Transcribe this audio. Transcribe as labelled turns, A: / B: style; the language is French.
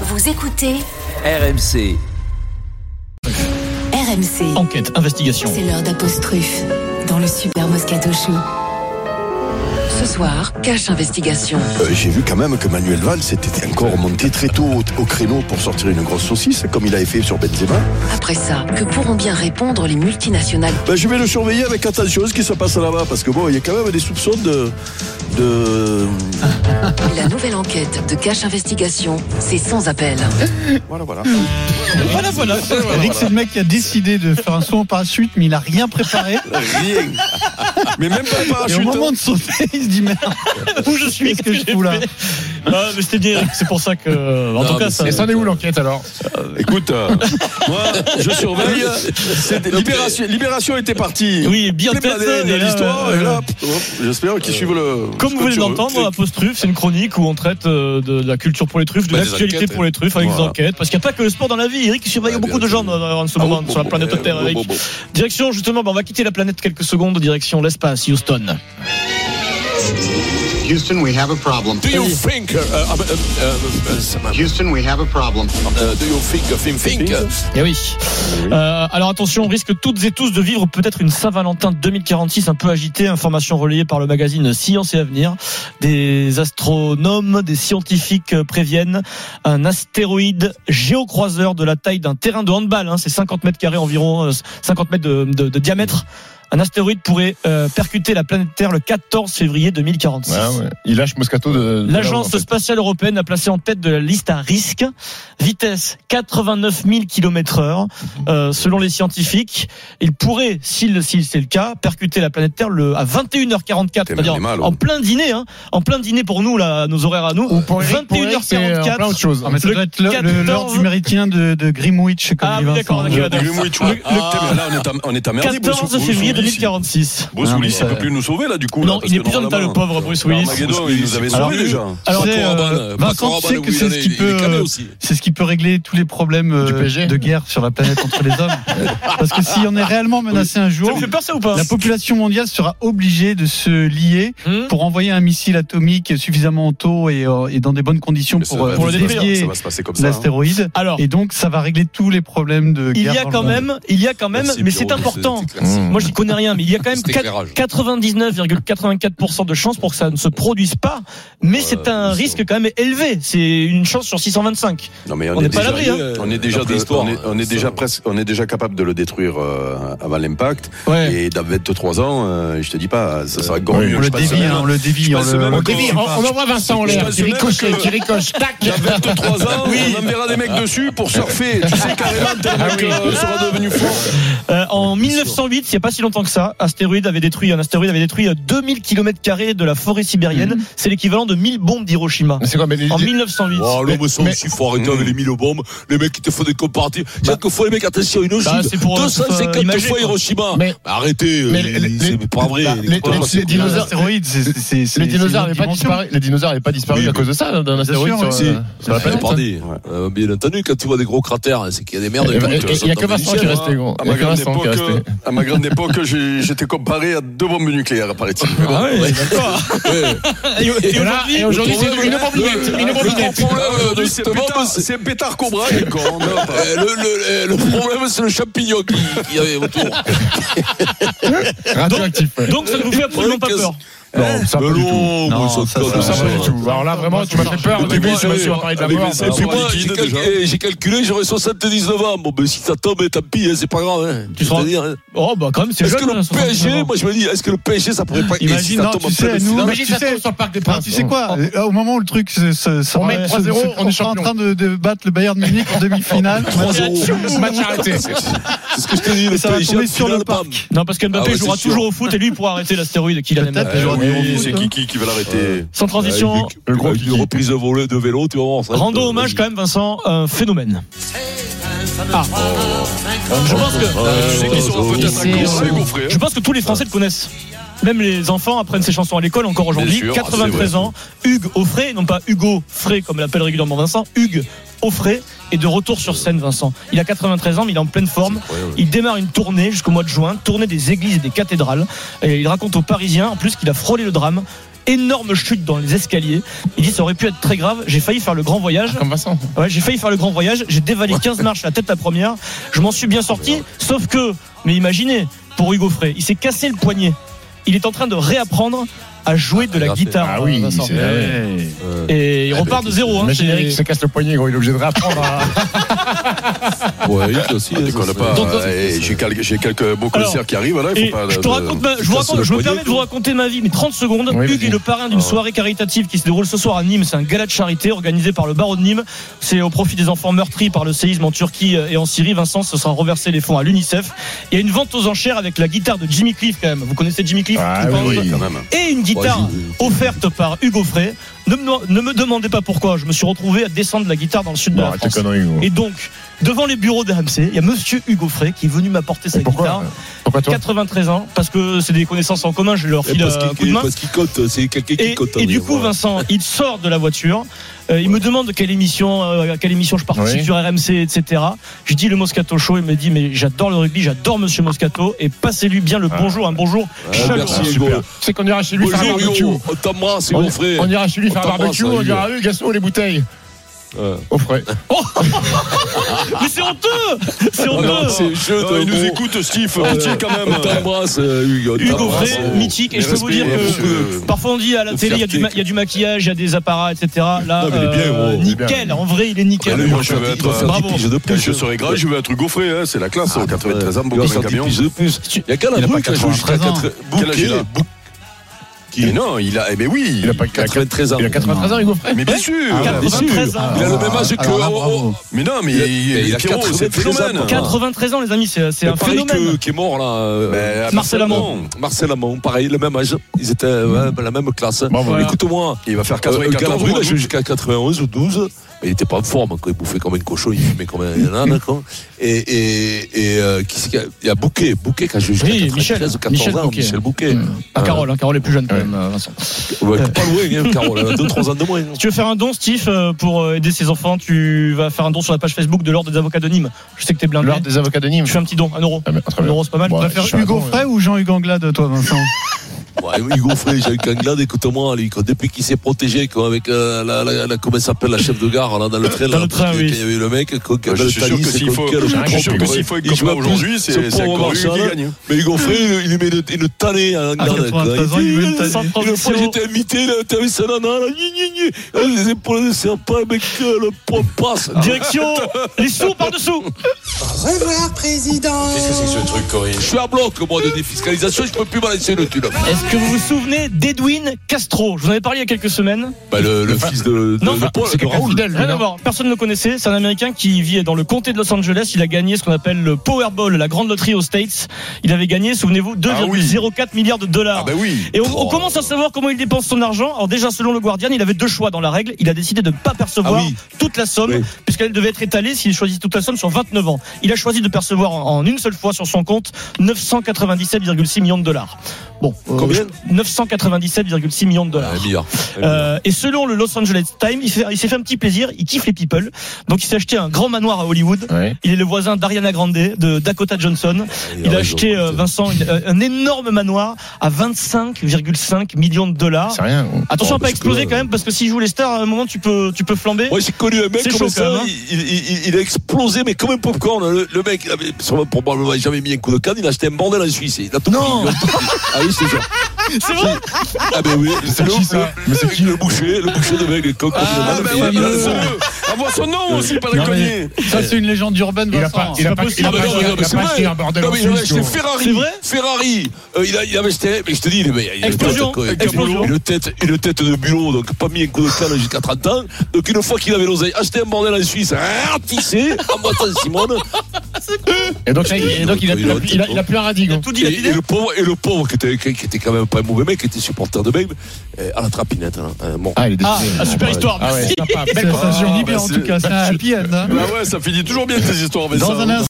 A: Vous écoutez
B: RMC.
A: RMC.
C: Enquête, investigation.
A: C'est l'heure d'Apostruf dans le Super Moscato Show.
D: Ce soir, cache investigation.
E: Euh, J'ai vu quand même que Manuel Valls était encore monté très tôt au, au créneau pour sortir une grosse saucisse, comme il avait fait sur Benzema.
D: Après ça, que pourront bien répondre les multinationales?
E: Ben, je vais le surveiller avec attention ce qui se passe là-bas, parce que bon, il y a quand même des soupçons de. De...
D: La nouvelle enquête de cache investigation, c'est sans appel.
E: Voilà, voilà.
C: Voilà, voilà.
F: Eric, c'est le mec qui a décidé de faire un saut en parachute, mais il a rien préparé.
E: Rien. Mais même pas le
F: Et au
E: parachute.
F: moment de sauter, il se dit merde,
C: Où je suis,
F: qu'est-ce que je
C: j'ai
F: fous là
C: fait? Ah, mais c'était bien, Eric, c'est pour ça que. En tout cas, ça.
G: Et ça en est où l'enquête alors
E: Écoute, euh, moi, je surveille. C'est- Libération, Libération était partie.
C: Oui, bien
E: Plein
C: tête.
E: de
C: et là,
E: l'histoire,
C: euh,
E: et là, pff, hop, j'espère qu'ils suivent le.
C: Comme vous venez
E: que tu veux.
C: d'entendre, Apostrophe, c'est une chronique où on traite euh, de la culture pour les truffes, de
G: Bah, des
C: l'actualité
G: enquêtes,
C: pour les truffes, avec des
E: Voilà.
C: enquêtes. Parce qu'il n'y a pas que le sport dans la vie. Eric il surveille
G: Ah,
C: beaucoup
G: bien
C: de gens
G: sûr.
C: en en ce moment sur la planète Terre, Eric. Direction, justement, bah, on va quitter la planète quelques secondes, direction l'espace, Houston.
H: Houston, we have a problem.
G: Do you think uh, uh, uh, uh,
H: Houston, we have a problem.
G: uh, Do you think think think
C: Eh oui. Euh, alors attention, on risque toutes et tous de vivre peut-être une Saint-Valentin 2046 un peu agitée. Information relayée par le magazine Science et Avenir. Des astronomes, des scientifiques euh, préviennent un astéroïde géocroiseur de la taille d'un terrain de handball. Hein, c'est 50 mètres carrés environ, euh, 50 mètres de, de- de diamètre un astéroïde pourrait euh, percuter la planète Terre le 14 février 2046.
G: Ouais, ouais. Il lâche Moscato de.
C: L'agence spatiale européenne a placé en tête de la liste à risque. Vitesse 89 000 km heure. Mhm. Euh, selon les scientifiques, il pourrait, s'il c'est le cas, percuter la planète Terre le, à 21h44, c'est-à-dire en,
E: oh.
C: plein dîner, hein, en plein dîner pour nous là, nos horaires à nous.
G: 21h44. Euh, plein autre chose.
F: Ça
C: le
F: être l'heure du méridien de, de Greenwich. Comme
C: ah, d'accord. Le, le,
E: ah, là, on est à, on est
C: 14 février
E: minute
C: 46.
E: Bruce Willis,
F: ah,
E: il
F: ne
E: peut plus nous sauver là du coup.
C: Non, il est plus dans le pauvre Bruce Willis.
E: Il nous avait sauvé déjà.
C: Alors,
F: euh, Vincent, tu sais que c'est ce qui peut, euh, c'est ce qui peut régler tous les problèmes euh, de guerre sur la planète entre les hommes. Parce que si on est réellement menacé un jour, la population mondiale sera obligée de se lier
C: hmm
F: pour envoyer un missile atomique suffisamment tôt et dans des bonnes conditions pour
C: le.
F: L'astéroïde.
C: Alors,
F: et donc ça va régler tous les problèmes de guerre.
C: Il y a quand même, il y a quand même, mais c'est important. Moi, j'y rien, mais il y a quand même
G: C'est
C: quatre-
G: éclairage.
C: 99,84% de chances pour que ça ne se produise pas. Mais c'est un risque quand même élevé. C'est une chance sur 625.
E: Non mais
C: On n'est
E: est
C: pas à
E: déjà,
C: l'abri, hein.
E: on est déjà, de- on est, on est déjà presque, on est déjà capable de le détruire euh, avant l'impact.
C: Ouais.
E: Et dans 23 ans, euh, je te dis pas, ça sera encore
G: Oui,
E: mieux.
F: On le dévie,
E: même-
F: hein, on le dévie. on le- on dévie.
G: Envoie Vincent en l'air, qui ricoche, qui ricoche, tac
E: Dans 23 ans, on enverra des mecs dessus pour surfer. Tu sais carrément tellement
G: Ah
E: que sera devenu fort.
C: Euh, en 1908, il n'y a pas si longtemps que ça, astéroïde avait détruit, un astéroïde avait détruit euh, 2000 km de la forêt sibérienne. C'est l'équivalent de 1000 bombes d'Hiroshima.
G: Mais c'est quoi mais les-
C: En
G: les-
C: 1908.
I: Oh,
G: Mais- mais-
I: aussi, faut arrêter avec les mille bombes. Les mecs qui te font des comparatifs. Chaque fois, les mecs, attention, une
C: Bah,
I: ogive.
C: c'est pour, euh,
I: 250
C: imager,
I: fois
C: quoi.
I: Hiroshima.
G: Mais-
I: Arrêtez,
G: mais
I: euh,
G: les- les-
I: c'est pas vrai.
G: bah,
I: les
G: dinosaures-
F: c'est- c'est- c'est-
G: Les dinosaures
F: c'est
G: n'avaient pas disparu. Les dinosaures n'avaient pas disparu
I: Oui,
G: à cause de ça, d'un astéroïde euh.
I: Euh, bien entendu, quand tu vois des gros cratères, c'est qu'il y a des merdes.
G: Il y a que
I: t'en
G: Vincent qui est resté, gros.
E: À
G: Il
E: ma grande époque, j'étais comparé à deux bombes nucléaires, paraît-il.
C: Ah ouais, d'accord.
I: Ouais.
C: Et, et
G: Et là,
C: aujourd'hui,
G: c'est une
I: bombe,
E: pétard,
I: c'est-
E: c'est pétard Cobra,
I: le, le, le problème, c'est le champignon qui, qui avait autour.
G: Radioactif.
C: donc ça ne vous fait absolument pas peur.
G: Non, ça pas du tout.
I: non,
F: ça,
G: pas
F: ça,
G: du tout. Alors là, vraiment, tu m'as fait peur. Au début, je me suis parlé de la mort.
I: Et puis moi, j'ai eh, calculé, j'aurais 79 ans. Bon, ben, si ça tombe, tant pis, hein, c'est pas grave. hein.
C: Tu seras-
I: hein.
C: Oh bah quand même c'est
I: Est-ce que le
C: 79
I: PSG, moi je me dis, est-ce que le PSG ça pourrait pas.
F: Imagine,
I: ça tombe
G: Imagine ça tombe sur le Parc des
F: Ah,
G: Princes.
F: tu sais quoi euh, Au moment où le truc
G: On met
F: se-
G: 3-0,
F: se-
G: on est
F: en train de, battre le Bayern de Munich en demi-finale.
I: 3-0.
G: Match arrêté.
I: C'est ce que je te dis, le
F: Et ça va
I: PSG
F: sur le parc.
C: Non parce qu'Mbappé
I: Ah
C: jouera toujours au foot et lui il pourra arrêter l'astéroïde qu'il a
F: Peut-être
E: Oui, c'est qui,
F: hein.
E: qui, qui va l'arrêter
C: Sans transition,
I: Le gros une reprise de volet de vélo, tu vas voir.
C: rendons hommage quand même Vincent, un phénomène. Ah. Je pense que tous les Français le connaissent. Même les enfants apprennent ces chansons à l'école encore aujourd'hui.
E: Bien sûr,
C: 93
E: c'est vrai.
C: ans, Hugues Offray, non pas Hugo Frey comme l'appelle régulièrement Vincent, Hugues Offray est de retour sur scène Vincent. Il a 93 ans mais il est en pleine forme. Il démarre une tournée jusqu'au mois de juin, tournée des églises et des cathédrales. Et il raconte aux Parisiens en plus qu'il a frôlé le drame. énorme chute dans les escaliers. Il dit ça aurait pu être très grave. J'ai failli faire le grand voyage.
G: Comme Vincent.
C: Ouais, j'ai failli faire le grand voyage. J'ai dévalé 15 marches la tête la première. Je m'en suis bien sorti. Sauf que, mais imaginez, pour Hugo Frey, il s'est cassé le poignet. Il est en train de réapprendre à jouer de la
I: Ah,
C: guitare.
G: Ah oui,
C: Vincent.
G: c'est vrai.
C: Et il repart de zéro. Hein,
G: Eric qui se casse le poignet, gros, il est obligé de réapprendre à.
I: Ouais, aussi.
E: On déconne pas.
C: Donc,
E: J'ai quel- j'ai quelques beaux
C: Alors,
E: concerts qui arrivent là. Il
C: Et
E: faut pas.
C: je te
E: de-
C: raconte, ma- je, vous
I: casses
C: raconte-
I: le
C: je me permets de vous raconter ma vie, mais 30 secondes.
G: Oui,
C: Hugues est le parrain d'une soirée caritative qui se déroule ce soir à Nîmes. C'est un gala de charité organisé par le barreau de Nîmes. C'est au profit des enfants meurtris par le séisme en Turquie et en Syrie. Vincent, ce sera reversé les fonds à l'UNICEF. Il y a une vente aux enchères avec la guitare de Jimmy Cliff quand même. Vous connaissez Jimmy Cliff
G: Ah
C: parle
G: oui.
C: de-
E: Quand même.
C: Et une guitare
I: Ouais,
C: offerte par Hugo Frey. Ne me, ne me demandez pas pourquoi. Je me suis retrouvé à descendre la guitare dans le sud de la France. Et donc, devant les bureaux d'RMC, il y a monsieur Hugo Frey qui est venu m'apporter sa
G: pourquoi
C: guitare.
G: Pourquoi toi
C: 93 ans, parce que c'est des connaissances en commun, je leur file
I: Parce
C: un coup de
I: qu'il
C: main.
I: parce qu'il cote, c'est quelqu'un qui
C: Et,
I: cote.
C: et du
I: hein,
C: coup,
I: voilà.
C: Vincent, il sort de la voiture. euh, il me demande quelle émission, euh, à quelle émission je participe
G: Oui.
C: sur RMC, etc. Je dis le Moscato Show. Il me dit mais j'adore le rugby, j'adore Monsieur Moscato et passez-lui bien le
G: Ah.
C: bonjour, un bonjour chaleureux.
I: merci,
G: Ah,
I: Hugo.
G: sais qu'on ira chez lui faire un barbecue.
I: Hugo. On t'embrasse,
G: On,
I: Hugo Frey.
G: on ira chez lui
I: On
G: faire un barbecue, on
I: Hugo.
G: dira, eux, Gaston, les bouteilles.
I: Ouais.
G: Au frais.
C: C'est honteux, c'est
I: Ah
C: honteux.
I: c'est jeu
E: Ah, il nous écoute, Steve.
I: Ouais.
E: Pitié quand même.
I: On t'embrasse, euh, Hugo.
C: Hugo. Frey, mythique. Et je peux vous dire que parfois on dit à la télé, il y, a du maquillage, il y a des apparats, etc. Là,
I: Non, mais il est bien,
C: euh, nickel. En vrai, il est
E: Ah,
C: nickel.
E: je être.
C: bravo.
I: 10 piges de
E: Quand
I: plus.
E: je serai grand, je veux être Hugo Frey. hein, C'est la classe.
I: Ah,
E: 93 ans,
I: Il
E: beau
I: doit
E: comme un
I: faire 10
E: camion.
I: piges de plus. Il y a qu'à la
F: Il a
I: boule
F: pas
I: qui a joué jusqu'à
F: 93 ans.
I: 4
E: Quel âge il a
I: Qui
E: Mais non, il a. Eh ben oui.
G: Il a pas
I: 93 ans.
G: Il a 93 ans, Hugo Frey.
E: Mais bien sûr.
F: Ah,
I: Bien sûr.
C: 93 ans.
I: Il a le même âge que. Oh, oh,
F: bravo.
E: Mais non, mais
I: Il a-
E: il
I: il a
E: Pierrot, c'est un
I: 93 ans.
E: phénomène.
C: 93 ans, les amis, c'est un
I: pareil
C: phénomène.
I: que, qui est mort là. euh,
E: Ben,
C: Marcel Amont.
I: Marcel Amont, pareil, le même âge. Ils étaient la même classe.
C: Voilà.
I: Écoute-moi,
E: Il va faire
I: euh,
E: 94
I: Galabru, il a
E: mois.
I: joué jusqu'à 91 ou 12. Mais il était pas en forme, quoi. il bouffait comme un cochon, il fumait comme un âne. quoi. Et, et, et euh, qui c'est qu'il y a Il y a Bouquet, Bouquet qui a joué
C: Oui,
I: 93
C: Michel,
I: ou 14
C: Michel
I: ans,
C: Bouquet.
I: Michel Bouquet.
C: Ah, Carole, hein, Carole est plus jeune quand
G: Ouais.
C: même, euh, Vincent.
I: Ouais, pas loin, hein, Carole, 2-3 ans de moins.
C: Si tu veux faire un don, Steve, pour aider ses enfants, tu vas faire un don sur la page Facebook de l'Ordre des avocats de Nîmes. Je sais que t'es blindé.
G: L'ordre des avocats de Nîmes.
C: Tu fais un petit don, un euro.
G: Ah,
C: Un euro, c'est pas mal.
G: Bon,
C: tu vas faire
G: je
F: Hugo Frey ou Jean-Hugues Anglade, toi, Vincent?
I: Ouais, Hugo Frey, Jean-Luc Anglade, écoute-moi, lui, quoi, depuis qu'il s'est protégé, quoi, avec euh, la, la, la, comment elle s'appelle, la chef de gare, là, dans le train,
C: Dans
I: là,
C: le train,
I: quand
C: oui.
I: il y avait le mec, quoi, qui
E: Je
I: avait le
E: suis sûr que
I: c'est
E: s'il faut,
I: quoi,
E: je
I: le
E: suis sûr que
I: propre,
E: s'il faut
I: il
E: comme ça aujourd'hui,
I: ce
E: c'est c'est encore lui qui gagne.
I: Mais Hugo Frey, il, il met une, une tannée à Anglade, quoi.
F: 93 ans, il met une
I: fois, j'étais invité, là, t'avais sa nana, là, gni, gni, gni. Elle, les épaules de serpent, mec, euh, le poids passe.
C: Direction les sous par-dessous.
I: Je suis à bloc, moi, de défiscalisation, je peux plus balancer le thune.
C: Est-ce que vous vous souvenez d'Edwin Castro Je vous en avais parlé il y a quelques semaines.
I: Bah, le, le fils de, de,
C: Non,
I: de Paul,
G: C'est
I: de Raoul.
G: fidèle,
C: Rien à
G: non
C: voir. Personne ne le connaissait. C'est un Américain qui vit dans le comté de Los Angeles. Il a gagné ce qu'on appelle le Powerball, la grande loterie aux States. Il avait gagné, souvenez-vous, 2,04
E: Ah oui.
C: milliards de dollars.
E: Ah ben oui.
C: Et on, on commence à savoir comment il dépense son argent. Alors déjà, selon le Guardian, il avait deux choix dans la règle. Il a décidé de ne pas percevoir
I: Ah oui.
C: toute la somme, puisqu'elle devait être étalée s'il choisit toute la somme sur 29 ans. Il a choisi de percevoir en, en une seule fois sur son compte 997,6 millions de dollars. Bon, euh, 997,6 millions de dollars.
I: Milliard.
C: Euh, et selon le Los Angeles Times, il s'est il s'est fait un petit plaisir, il kiffe les people. Donc il s'est acheté un grand manoir à Hollywood.
G: Ouais.
C: Il est le voisin d'Ariana Grande, de Dakota Johnson. Il a acheté, euh, Vincent, une- euh, un énorme manoir à 25,5 millions de dollars.
G: C'est rien.
C: Attention
I: Oh,
C: à pas
I: parce
C: exploser
I: que-
C: quand même, parce que s'il joue les stars, à un moment tu peux, tu peux flamber.
I: Moi, j'ai connu un mec
C: C'est
I: comme
C: chaud,
I: ça,
C: même, hein.
I: il, il- il- il a explosé, mais comme un popcorn. Le, le mec, probablement jamais mis un coup de canne, il a acheté un bordel en Suisse. Il a tout
C: Non.
I: pris, il a tout pris. Ah oui, c'est ça.
C: C'est vrai
I: Ah ben oui,
G: C'est
I: le,
G: qui, ça
I: le-
G: Mais c'est qui
I: le boucher, le boucher de mec, le coq,
E: Ah,
I: le
E: ben ouais,
I: le-.
E: Avoir son nom aussi, pas
F: Non,
E: déconner.
F: Ça, c'est une légende urbaine,
G: Il a
F: Vincent.
G: pas, il a
C: pas
G: il a pas,
I: non, mais non, mais c'est
G: pas
I: vrai.
G: acheté un bordel
I: Non,
G: en
I: mais il avait acheté Ferrari.
C: vrai
I: Ferrari. Euh, il, a, il avait acheté, mais je te dis. Une tête, une tête de bulot, donc pas mis un coup de canne jusqu'à 30 ans. Donc une fois qu'il avait l'oseille, acheté un bordel en Suisse, ratissé, en boitant Simone.
G: Et donc, et donc il, a, il, a, il, a, il a plus un radis, gros.
C: Tout
I: Et,
C: dilapidé
I: et le pauvre, et le pauvre qui était, qui était quand même pas un mauvais mec, qui était supporter de même, euh, à la trapinette, euh, bon.
G: Ah, il est
C: Ah,
G: décédé.
C: ah, super histoire.
G: Ah ouais.
F: Ça,
G: Belle
F: ça
E: bah,
F: en
E: c'est-
F: tout cas. C'est un happy end. hein.
E: Bah ouais, ça finit toujours bien tes histoires, mais
F: Dans
E: ça.
F: un instant,